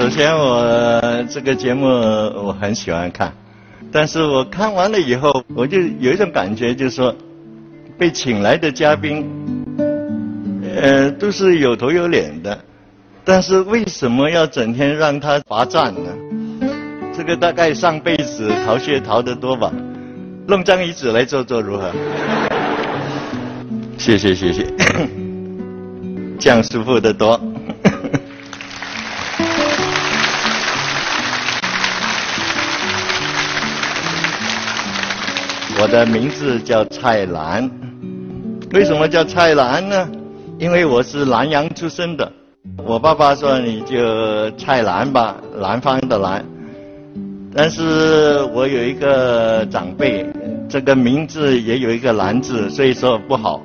首先我这个节目我很喜欢看，但是我看完了以后，我就有一种感觉，就是说，被请来的嘉宾，呃，都是有头有脸的，但是为什么要整天让他罚站呢？这个大概上辈子逃学逃得多吧，弄张椅子来坐坐如何？谢谢谢谢，这样舒服得多。我的名字叫蔡澜，为什么叫蔡澜呢？因为我是南阳出生的，我爸爸说你就蔡澜吧，南方的南。但是我有一个长辈，这个名字也有一个“兰”字，所以说不好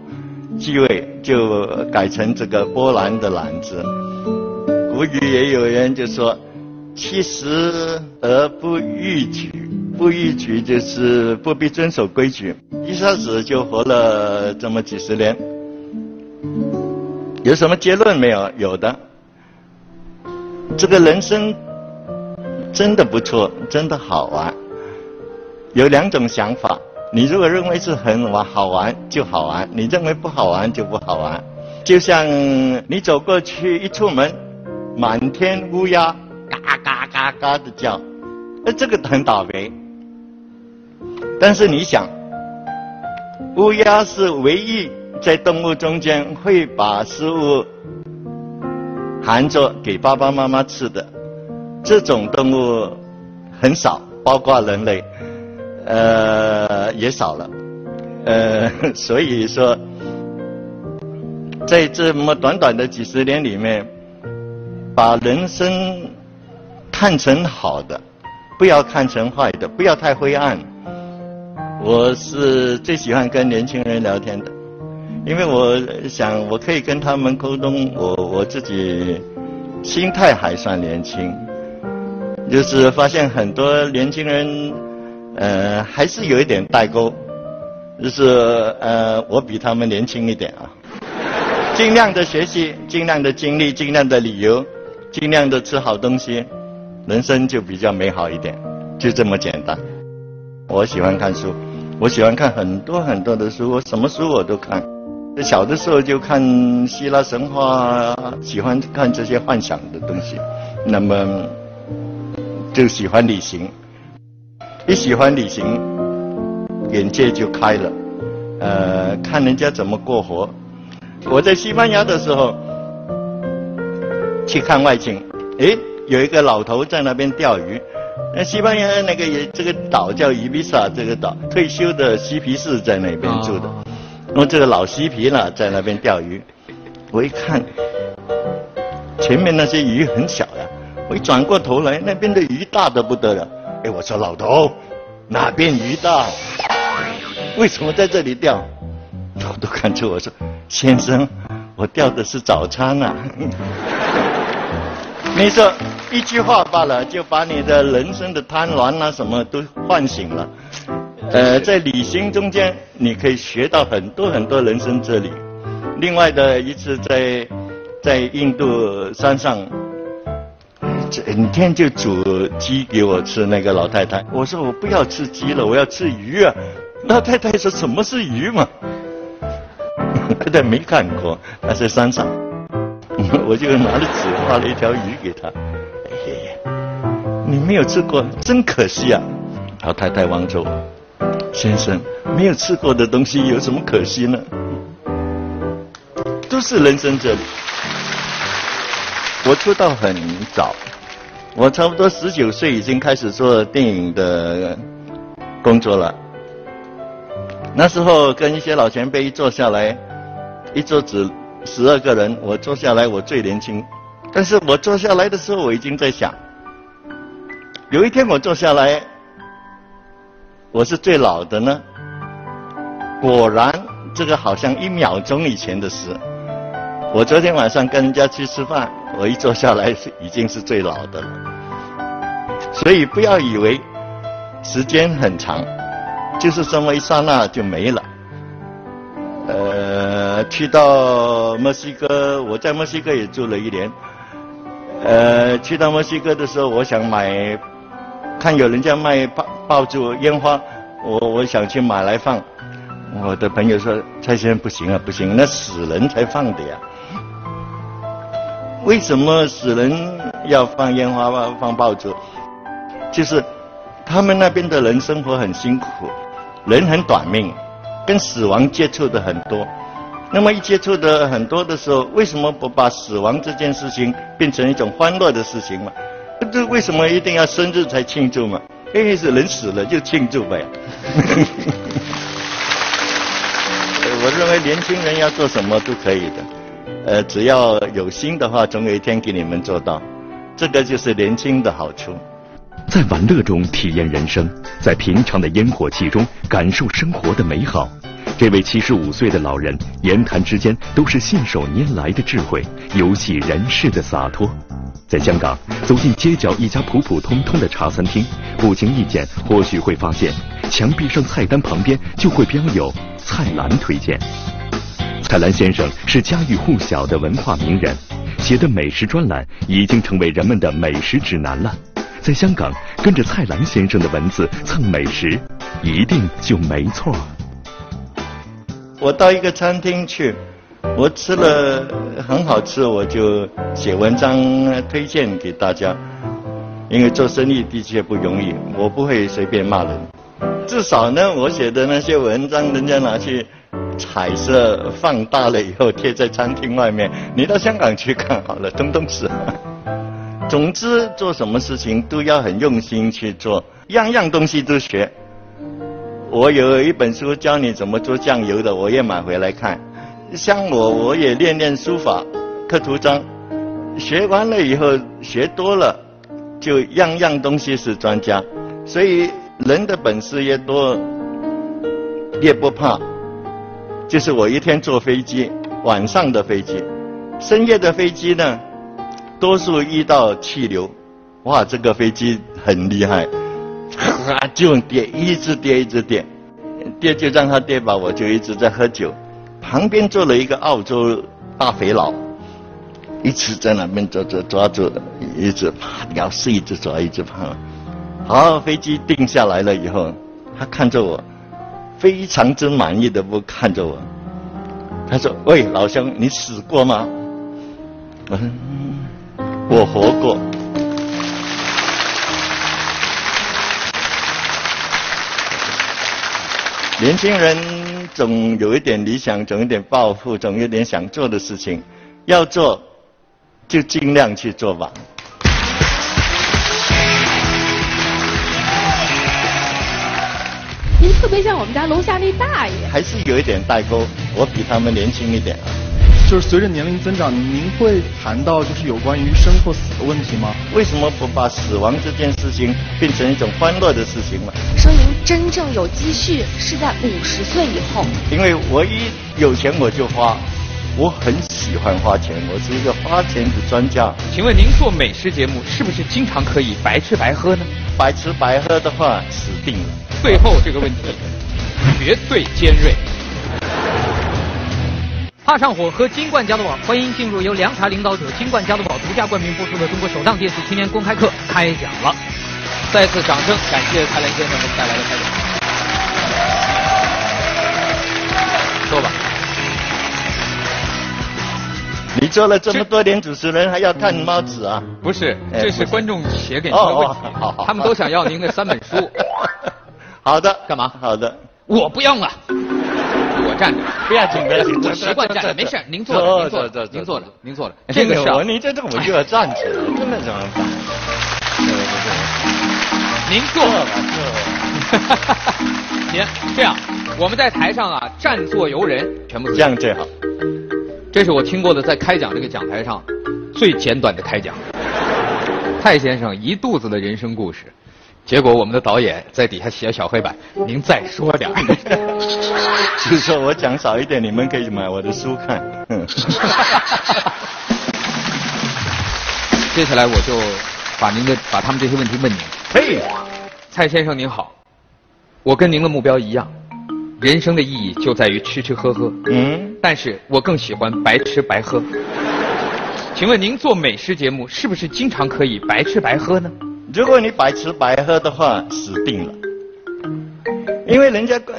继位，就改成这个波兰的“兰”字。古语也有人就说：“七十而不逾矩，不逾矩就是不必遵守规矩。”一下子就活了这么几十年，有什么结论没有？有的，这个人生。真的不错，真的好玩。有两种想法，你如果认为是很玩好玩就好玩，你认为不好玩就不好玩。就像你走过去一出门，满天乌鸦嘎嘎嘎嘎的叫，那这个很倒霉。但是你想，乌鸦是唯一在动物中间会把食物含着给爸爸妈妈吃的。这种动物很少，包括人类，呃，也少了，呃，所以说，在这么短短的几十年里面，把人生看成好的，不要看成坏的，不要太灰暗。我是最喜欢跟年轻人聊天的，因为我想我可以跟他们沟通，我我自己心态还算年轻。就是发现很多年轻人，呃，还是有一点代沟，就是呃，我比他们年轻一点啊，尽量的学习，尽量的经历，尽量的旅游，尽量的吃好东西，人生就比较美好一点，就这么简单。我喜欢看书，我喜欢看很多很多的书，我什么书我都看。小的时候就看希腊神话，喜欢看这些幻想的东西，那么。就喜欢旅行，一喜欢旅行，眼界就开了。呃，看人家怎么过活。我在西班牙的时候，去看外景，诶，有一个老头在那边钓鱼。那西班牙那个也这个岛叫伊比萨，这个岛退休的嬉皮士在那边住的。那么这个老嬉皮呢，在那边钓鱼。我一看，前面那些鱼很小呀。我一转过头来，那边的鱼大的不得了。哎，我说老头，哪边鱼大？为什么在这里钓？老头看着我说：“先生，我钓的是早餐啊。” 你说一句话罢了，就把你的人生的贪婪啊什么都唤醒了。呃，在旅行中间，你可以学到很多很多人生哲理。另外的一次在在印度山上。整天就煮鸡给我吃，那个老太太，我说我不要吃鸡了，我要吃鱼啊。老太太说什么是鱼嘛？太太没看过，她在山上，我就拿着纸画了一条鱼给她。没有吃过，真可惜啊。老太太望着我，先生，没有吃过的东西有什么可惜呢？都是人生哲理。我出道很早。我差不多十九岁已经开始做电影的工作了。那时候跟一些老前辈一坐下来，一桌子十二个人，我坐下来我最年轻。但是我坐下来的时候，我已经在想，有一天我坐下来，我是最老的呢。果然，这个好像一秒钟以前的事。我昨天晚上跟人家去吃饭，我一坐下来是已经是最老的了。所以不要以为时间很长，就是这么一刹那就没了。呃，去到墨西哥，我在墨西哥也住了一年。呃，去到墨西哥的时候，我想买，看有人家卖爆爆竹烟花，我我想去买来放。我的朋友说：“蔡先生不行啊，不行，那死人才放的呀。为什么死人要放烟花、放放爆竹？就是他们那边的人生活很辛苦，人很短命，跟死亡接触的很多。那么一接触的很多的时候，为什么不把死亡这件事情变成一种欢乐的事情嘛？这为什么一定要生日才庆祝嘛？因为是人死了就庆祝呗。”我认为年轻人要做什么都可以的，呃，只要有心的话，总有一天给你们做到。这个就是年轻的好处。在玩乐中体验人生，在平常的烟火气中感受生活的美好。这位七十五岁的老人，言谈之间都是信手拈来的智慧，游戏人世的洒脱。在香港，走进街角一家普普通通的茶餐厅，不经意间或许会发现，墙壁上菜单旁边就会标有。蔡澜推荐，蔡澜先生是家喻户晓的文化名人，写的美食专栏已经成为人们的美食指南了。在香港，跟着蔡澜先生的文字蹭美食，一定就没错。我到一个餐厅去，我吃了很好吃，我就写文章推荐给大家。因为做生意的确不容易，我不会随便骂人。至少呢，我写的那些文章，人家拿去彩色放大了以后贴在餐厅外面。你到香港去看好了，通通是。总之，做什么事情都要很用心去做，样样东西都学。我有一本书教你怎么做酱油的，我也买回来看。像我，我也练练书法、刻图章，学完了以后学多了，就样样东西是专家。所以。人的本事越多，越不怕。就是我一天坐飞机，晚上的飞机，深夜的飞机呢，多数遇到气流，哇，这个飞机很厉害，就跌，一直跌，一直跌，跌就让它跌吧，我就一直在喝酒。旁边坐了一个澳洲大肥佬，一直在那边抓抓抓住的，一直爬，要是一直抓，一直爬。好，飞机定下来了以后，他看着我，非常之满意的不看着我。他说：“喂，老兄，你死过吗？”我说：“我活过。”年轻人总有一点理想，总有点抱负，总有点想做的事情，要做就尽量去做吧。您特别像我们家楼下那大爷，还是有一点代沟。我比他们年轻一点啊。就是随着年龄增长，您会谈到就是有关于生或死的问题吗？为什么不把死亡这件事情变成一种欢乐的事情呢？说您真正有积蓄是在五十岁以后。因为我一有钱我就花，我很喜欢花钱，我是一个花钱的专家。请问您做美食节目是不是经常可以白吃白喝呢？白吃白喝的话，死定了。最后这个问题绝对尖锐。怕上火喝金冠加多宝，欢迎进入由凉茶领导者金冠加多宝独家冠名播出的中国首档电视青年公开课开讲了。再次掌声，感谢蔡澜先生给我们带来的开讲。说吧。你做了这么多年主持人，还要看猫子啊？不是，这是观众写给您的问题，他们都想要您的三本书。好的，干嘛？好的，我不用了，我站着，不要紧，不要紧，我习惯站着，没事，您坐着，您坐着，您坐着，您坐着。这个我，你这这我就要站起来，真的怎么办？您坐吧，您这样，我们在台上啊，站坐由人，全部这样最好。这是我听过的在开讲这个讲台上最简短的开讲。蔡先生一肚子的人生故事。结果我们的导演在底下写小黑板，您再说点儿。就是说我讲少一点，你们可以买我的书看。接下来我就把您的把他们这些问题问您。嘿，蔡先生您好，我跟您的目标一样，人生的意义就在于吃吃喝喝。嗯。但是我更喜欢白吃白喝。请问您做美食节目是不是经常可以白吃白喝呢？如果你白吃白喝的话，死定了。因为人家观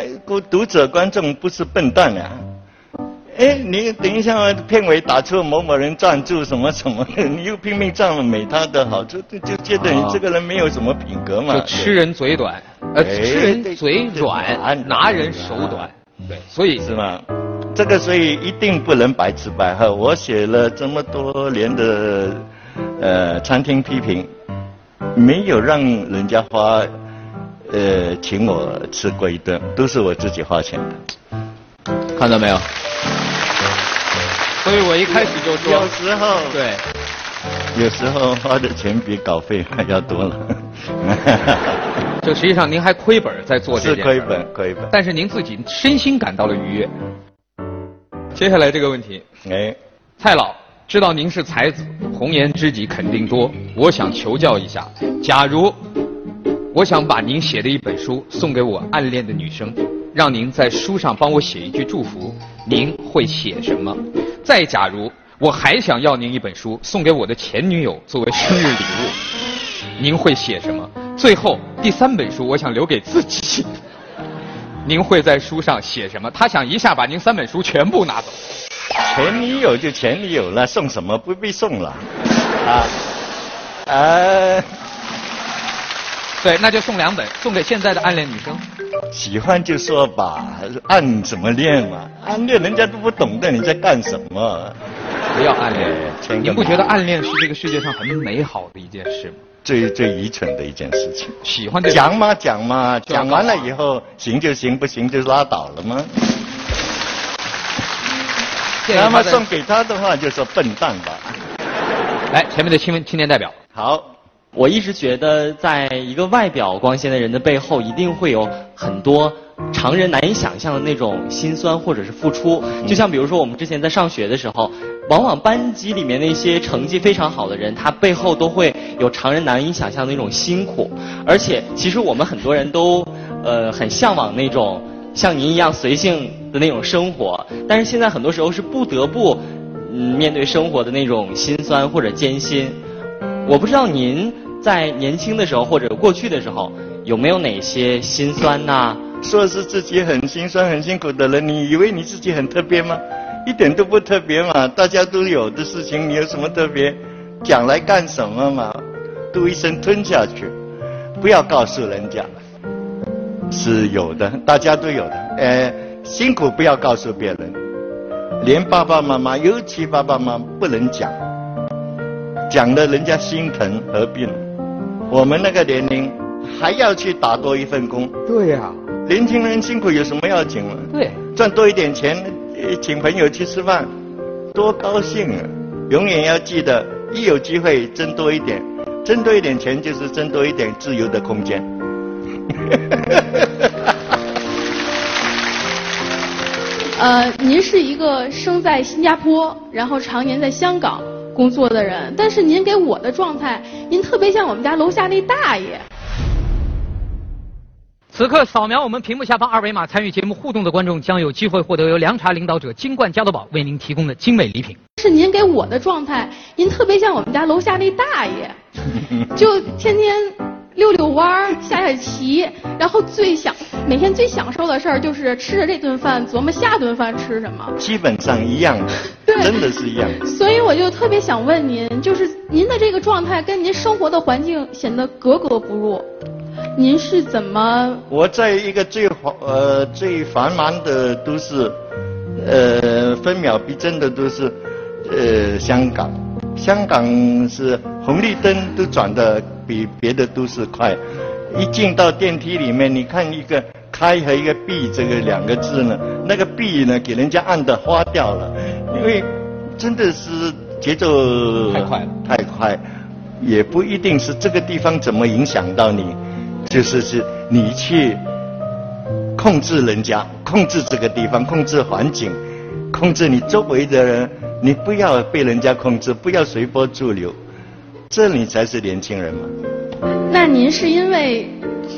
读者观众不是笨蛋啊。哎，你等一下，片尾打出某某人赞助什么什么，你又拼命赞美他的好处，就觉得你这个人没有什么品格嘛。就吃人嘴短，呃，吃人嘴软，拿人手短，对，所以是吗？这个所以一定不能白吃白喝。我写了这么多年的呃餐厅批评，没有让人家花呃请我吃过一顿，都是我自己花钱的。看到没有？所以我一开始就说，有时候对，有时候花的钱比稿费还要多了。就实际上您还亏本在做这件事。是亏本，亏本。但是您自己身心感到了愉悦。接下来这个问题，哎，蔡老，知道您是才子，红颜知己肯定多。我想求教一下，假如我想把您写的一本书送给我暗恋的女生，让您在书上帮我写一句祝福，您会写什么？再假如我还想要您一本书送给我的前女友作为生日礼物，您会写什么？最后第三本书我想留给自己。您会在书上写什么？他想一下把您三本书全部拿走。前女友就前女友了，送什么不必送了。啊，呃，对，那就送两本，送给现在的暗恋女生。喜欢就说吧，暗怎么恋嘛？暗恋人家都不懂得你在干什么。不要暗恋，你不觉得暗恋是这个世界上很美好的一件事吗？最最愚蠢的一件事情。喜欢讲嘛讲嘛，讲完了以后行就行，不行就拉倒了吗？那么送给他的话就说笨蛋吧。来，前面的青青年代表。好，我一直觉得，在一个外表光鲜的人的背后，一定会有很多常人难以想象的那种心酸或者是付出。就像比如说，我们之前在上学的时候。往往班级里面那些成绩非常好的人，他背后都会有常人难以想象的那种辛苦。而且，其实我们很多人都呃很向往那种像您一样随性的那种生活。但是现在很多时候是不得不嗯面对生活的那种辛酸或者艰辛。我不知道您在年轻的时候或者过去的时候有没有哪些辛酸呐？说是自己很心酸很辛苦的人，你以为你自己很特别吗？一点都不特别嘛，大家都有的事情，你有什么特别？讲来干什么嘛？都一声吞下去，不要告诉人家，是有的，大家都有的。呃，辛苦不要告诉别人，连爸爸妈妈，尤其爸爸妈妈不能讲，讲了人家心疼，何必呢？我们那个年龄还要去打多一份工。对呀，年轻人辛苦有什么要紧吗？对，赚多一点钱。请朋友去吃饭，多高兴啊！永远要记得，一有机会挣多一点，挣多一点钱就是挣多一点自由的空间。呃，您是一个生在新加坡，然后常年在香港工作的人，但是您给我的状态，您特别像我们家楼下那大爷。此刻扫描我们屏幕下方二维码参与节目互动的观众将有机会获得由凉茶领导者金冠加多宝为您提供的精美礼品。是您给我的状态，您特别像我们家楼下那大爷，就天天溜溜弯儿、下下棋，然后最享每天最享受的事儿就是吃着这顿饭琢磨下顿饭吃什么。基本上一样，真的是一样。所以我就特别想问您，就是您的这个状态跟您生活的环境显得格格不入。您是怎么？我在一个最繁呃最繁忙的都市，呃分秒必争的都市，呃香港，香港是红绿灯都转的比别的都市快，一进到电梯里面，你看一个开和一个闭这个两个字呢，那个闭呢给人家按的花掉了，因为真的是节奏太快了，太快，也不一定是这个地方怎么影响到你。就是是你去控制人家，控制这个地方，控制环境，控制你周围的人，你不要被人家控制，不要随波逐流，这你才是年轻人嘛。那您是因为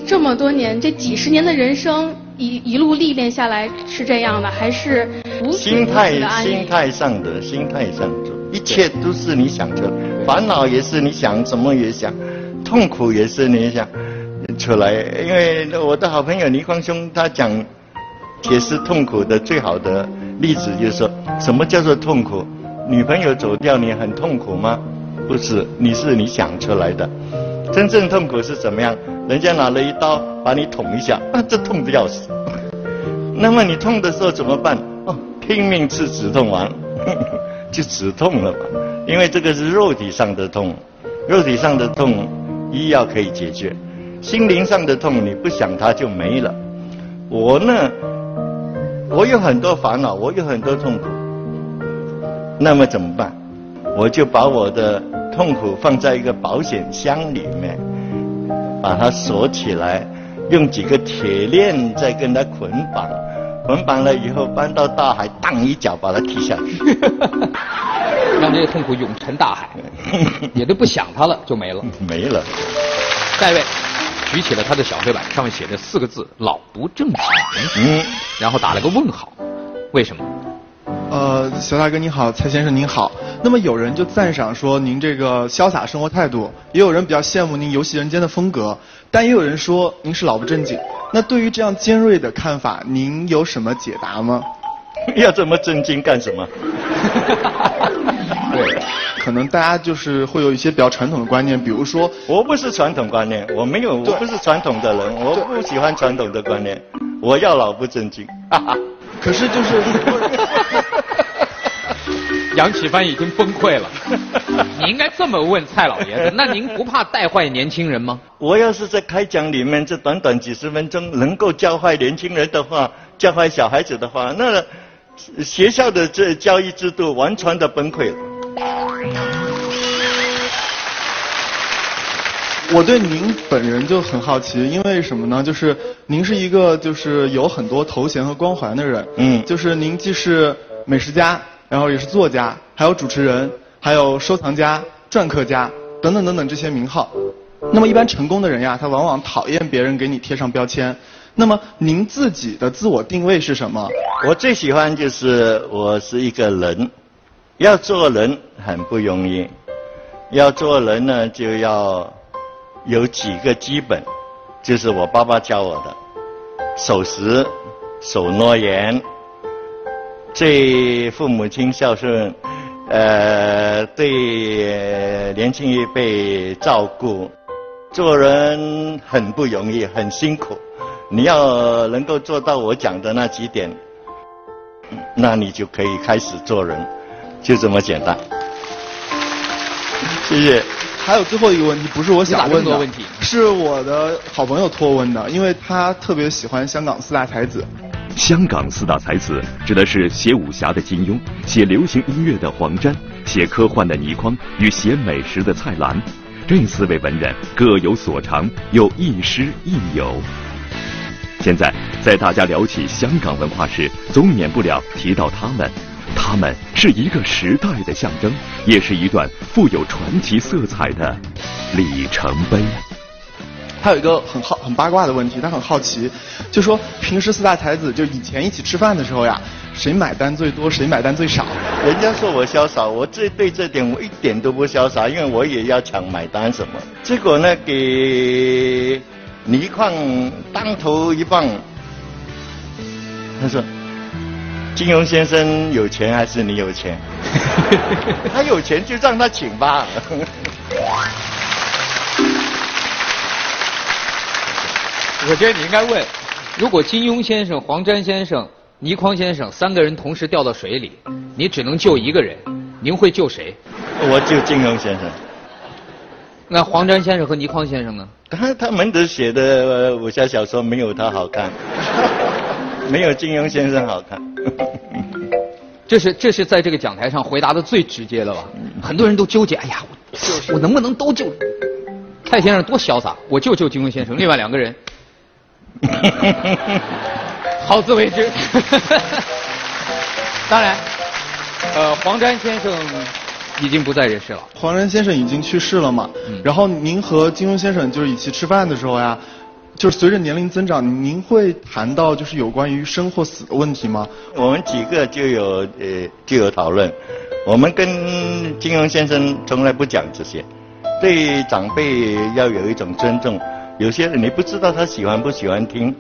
这么多年，这几十年的人生一一路历练下来是这样的，还是心态心态上的心态上的。一切都是你想出来，烦恼也是你想什么也想，痛苦也是你想出来。因为我的好朋友倪匡兄他讲解释痛苦的最好的例子就是说，什么叫做痛苦？女朋友走掉你很痛苦吗？不是，你是你想出来的。真正痛苦是怎么样？人家拿了一刀把你捅一下，啊，这痛的要死。那么你痛的时候怎么办？哦，拼命吃止痛丸，就止痛了嘛。因为这个是肉体上的痛，肉体上的痛医药可以解决，心灵上的痛你不想它就没了。我呢，我有很多烦恼，我有很多痛苦，那么怎么办？我就把我的痛苦放在一个保险箱里面，把它锁起来，用几个铁链再跟它捆绑，捆绑了以后搬到大海，当一脚把它踢下去，让这些痛苦永沉大海，也都不想它了，就没了。没了。下一位，举起了他的小黑板，上面写着四个字“老不正经”，嗯，然后打了个问号，为什么？呃，小大哥您好，蔡先生您好。那么有人就赞赏说您这个潇洒生活态度，也有人比较羡慕您游戏人间的风格，但也有人说您是老不正经。那对于这样尖锐的看法，您有什么解答吗？要这么震惊干什么？对，可能大家就是会有一些比较传统的观念，比如说，我不是传统观念，我没有，我不是传统的人，我不喜欢传统的观念，我要老不正经。哈哈。可是就是。杨启帆已经崩溃了。你应该这么问蔡老爷子：那您不怕带坏年轻人吗？我要是在开讲里面这短短几十分钟能够教坏年轻人的话，教坏小孩子的话，那学校的这教育制度完全的崩溃了。我对您本人就很好奇，因为什么呢？就是您是一个就是有很多头衔和光环的人。嗯。就是您既是美食家。然后也是作家，还有主持人，还有收藏家、篆刻家等等等等这些名号。那么一般成功的人呀，他往往讨厌别人给你贴上标签。那么您自己的自我定位是什么？我最喜欢就是我是一个人，要做人很不容易。要做人呢，就要有几个基本，就是我爸爸教我的：守时、守诺言。对父母亲孝顺，呃，对年轻一辈照顾，做人很不容易，很辛苦。你要能够做到我讲的那几点，那你就可以开始做人，就这么简单。谢谢。还有最后一个问题，不是我想问的问题，是我的好朋友托问的，因为他特别喜欢香港四大才子。香港四大才子指的是写武侠的金庸、写流行音乐的黄沾、写科幻的倪匡与写美食的蔡澜。这四位文人各有所长，又亦师亦友。现在在大家聊起香港文化时，总免不了提到他们。他们是一个时代的象征，也是一段富有传奇色彩的里程碑。他有一个很好很八卦的问题，他很好奇，就说平时四大才子就以前一起吃饭的时候呀，谁买单最多，谁买单最少？人家说我潇洒，我这对这点我一点都不潇洒，因为我也要抢买单什么。结果呢，给倪匡当头一棒，他说：“金庸先生有钱还是你有钱？他有钱就让他请吧。”我觉得你应该问：如果金庸先生、黄沾先生、倪匡先生三个人同时掉到水里，你只能救一个人，您会救谁？我救金庸先生。那黄沾先生和倪匡先生呢？他他们的写的武侠小说没有他好看，没有金庸先生好看。这是这是在这个讲台上回答的最直接的吧？很多人都纠结，哎呀，我我能不能都救？蔡先生多潇洒，我就救金庸先生，另外两个人。好自为之。当然，呃，黄沾先生已经不在人世了。黄沾先生已经去世了嘛？然后您和金庸先生就是一起吃饭的时候呀，就是随着年龄增长，您会谈到就是有关于生或死的问题吗？我们几个就有呃就有讨论。我们跟金庸先生从来不讲这些，对长辈要有一种尊重。有些人你不知道他喜欢不喜欢听，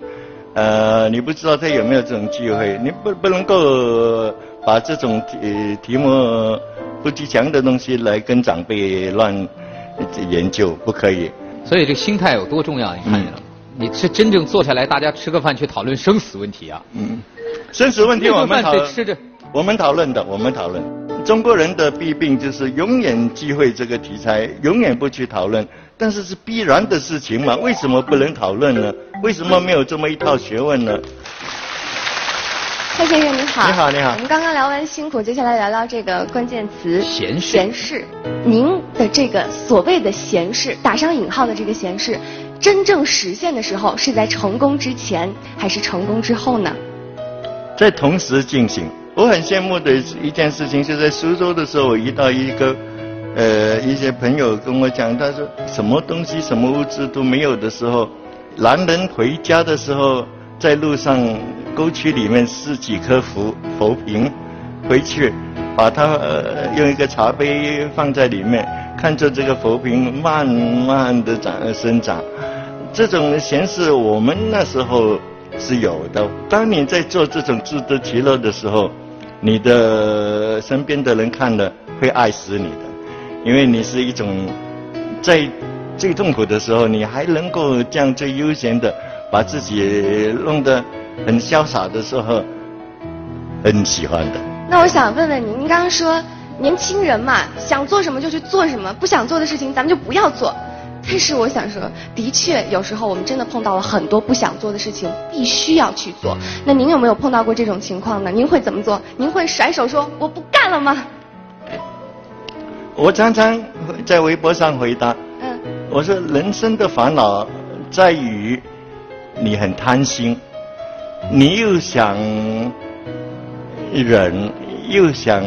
呃，你不知道他有没有这种机会，你不不能够把这种题题目不吉祥的东西来跟长辈乱研究，不可以。所以这心态有多重要，你看见了吗？你是真正坐下来，大家吃个饭去讨论生死问题啊？嗯，生死问题我们讨这顿饭得吃着我们讨论的，我们讨论。中国人的弊病就是永远忌讳这个题材，永远不去讨论。但是是必然的事情嘛？为什么不能讨论呢？为什么没有这么一套学问呢？蔡先生你好，你好你好我们刚刚聊完辛苦，接下来聊聊这个关键词闲事闲事，您的这个所谓的闲事，打上引号的这个闲事，真正实现的时候是在成功之前还是成功之后呢？在同时进行。我很羡慕的一件事情，是在苏州的时候，我遇到一个呃一些朋友跟我讲，他说什么东西什么物质都没有的时候，男人回家的时候，在路上沟渠里面拾几颗浮浮萍回去，把它呃用一个茶杯放在里面，看着这个浮萍慢慢的长生长。这种闲事我们那时候是有的。当你在做这种自得其乐的时候，你的身边的人看了会爱死你的，因为你是一种在最痛苦的时候，你还能够这样最悠闲的把自己弄得很潇洒的时候，很喜欢的。那我想问问您，您刚刚说年轻人嘛，想做什么就去做什么，不想做的事情咱们就不要做。但是我想说，的确有时候我们真的碰到了很多不想做的事情，必须要去做。那您有没有碰到过这种情况呢？您会怎么做？您会甩手说我不干了吗？我常常在微博上回答，嗯，我说人生的烦恼在于你很贪心，你又想忍，又想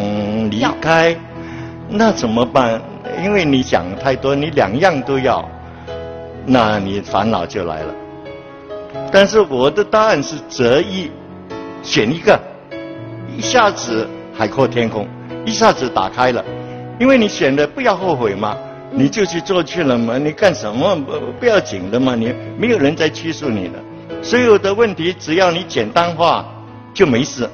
离开，那怎么办？因为你想太多，你两样都要，那你烦恼就来了。但是我的答案是择一，选一个，一下子海阔天空，一下子打开了。因为你选的不要后悔嘛，你就去做去了嘛，你干什么？不不要紧的嘛，你没有人在拘束你的，所有的问题只要你简单化就没事。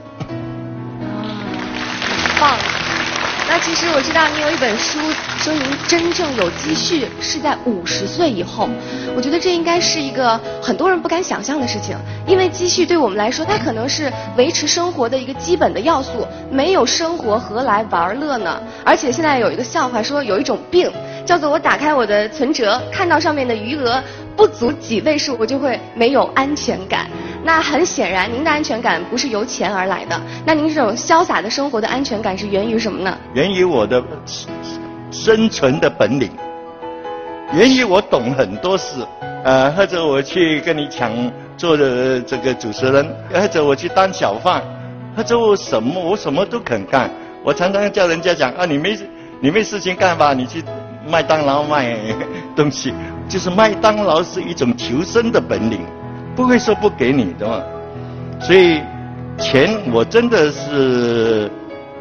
其实我知道你有一本书，说您真正有积蓄是在五十岁以后。我觉得这应该是一个很多人不敢想象的事情，因为积蓄对我们来说，它可能是维持生活的一个基本的要素。没有生活何来玩乐呢？而且现在有一个笑话说，有一种病叫做我打开我的存折，看到上面的余额不足几位数，我就会没有安全感。那很显然，您的安全感不是由钱而来的。那您这种潇洒的生活的安全感是源于什么呢？源于我的生存的本领，源于我懂很多事，呃，或者我去跟你抢做的这个主持人，或者我去当小贩，或者我什么我什么都肯干。我常常叫人家讲啊，你没你没事情干吧，你去麦当劳卖东西，就是麦当劳是一种求生的本领，不会说不给你的嘛。所以钱我真的是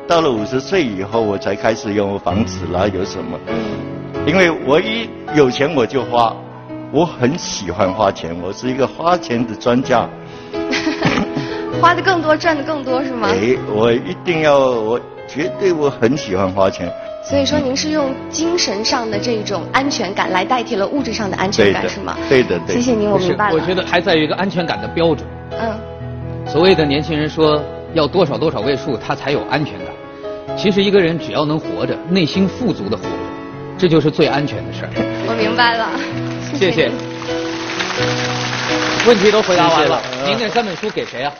到了五十岁以后，我才开始有房子啦，有什么？因为我一有钱我就花，我很喜欢花钱，我是一个花钱的专家。花的更多，赚的更多是吗？哎，我一定要，我绝对我很喜欢花钱。所以说您是用精神上的这种安全感来代替了物质上的安全感是吗？对的对的谢谢您，我明白了。我觉得还在于一个安全感的标准。嗯，所谓的年轻人说要多少多少位数，他才有安全感。其实一个人只要能活着，内心富足的活着，这就是最安全的事儿。我明白了。谢谢您。问题都回答完了谢谢，您那三本书给谁啊？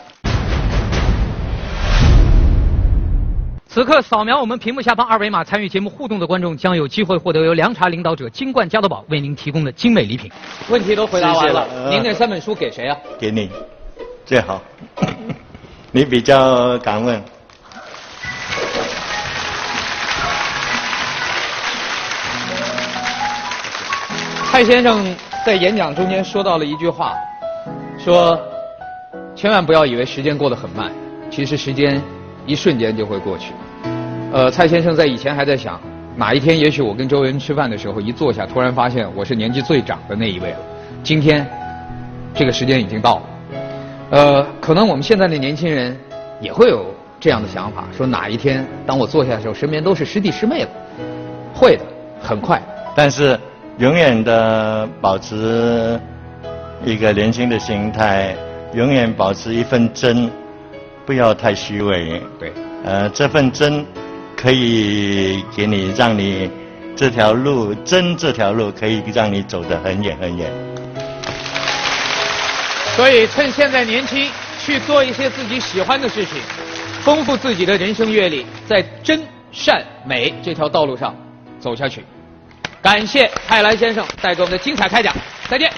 此刻扫描我们屏幕下方二维码参与节目互动的观众将有机会获得由凉茶领导者金冠加多宝为您提供的精美礼品。问题都回答完了您那三本书给谁啊？给你，最好。你比较敢问。蔡先生在演讲中间说到了一句话，说千万不要以为时间过得很慢，其实时间一瞬间就会过去。呃，蔡先生在以前还在想，哪一天也许我跟周文吃饭的时候一坐下，突然发现我是年纪最长的那一位了。今天，这个时间已经到了。呃，可能我们现在的年轻人也会有这样的想法，说哪一天当我坐下的时候，身边都是师弟师妹了。会的，很快。但是永远的保持一个年轻的心态，永远保持一份真，不要太虚伪。对，呃，这份真可以给你，让你这条路真这条路可以让你走得很远很远。所以趁现在年轻，去做一些自己喜欢的事情，丰富自己的人生阅历，在真善美这条道路上走下去。感谢泰兰先生带给我们的精彩开讲，再见。